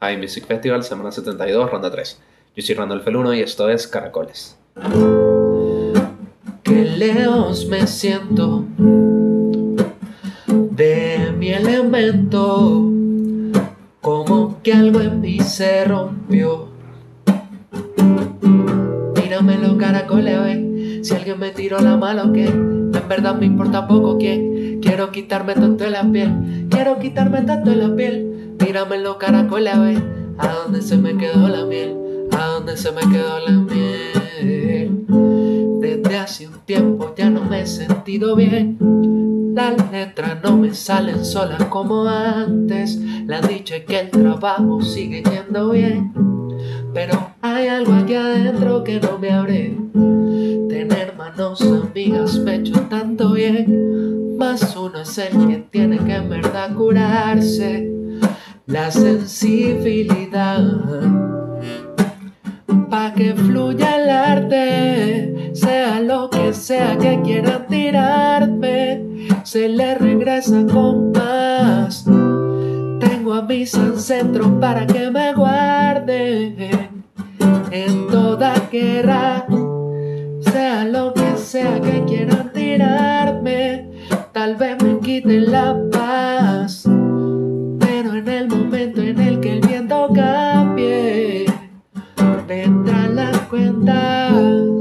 High Music Festival, semana 72, ronda 3. Yo soy Randolph el 1 y esto es Caracoles. Que lejos me siento de mi elemento, como que algo en mí se rompió. Míramelo caracoles, ve, si alguien me tiró la mala o qué, en verdad me importa poco quién. Quiero quitarme tanto de la piel, quiero quitarme tanto de la piel. Míramelo caracoles, ve, a dónde se me quedó la miel, a dónde se me quedó la miel. Desde hace un tiempo ya no me he sentido bien. Las letras no me salen solas como antes. La dicha es que el trabajo sigue yendo bien. Pero hay algo aquí adentro que no me abre. Tener manos amigas me hecho tanto bien. Más uno es el que tiene que en verdad curarse. La sensibilidad. Pa' que fluya el arte, sea lo que sea que quieran tirarme, se le regresa con más. Tengo a mis ancestros para que me guarden en toda guerra, sea lo que sea que quieran tirarme, tal vez me quiten la importa.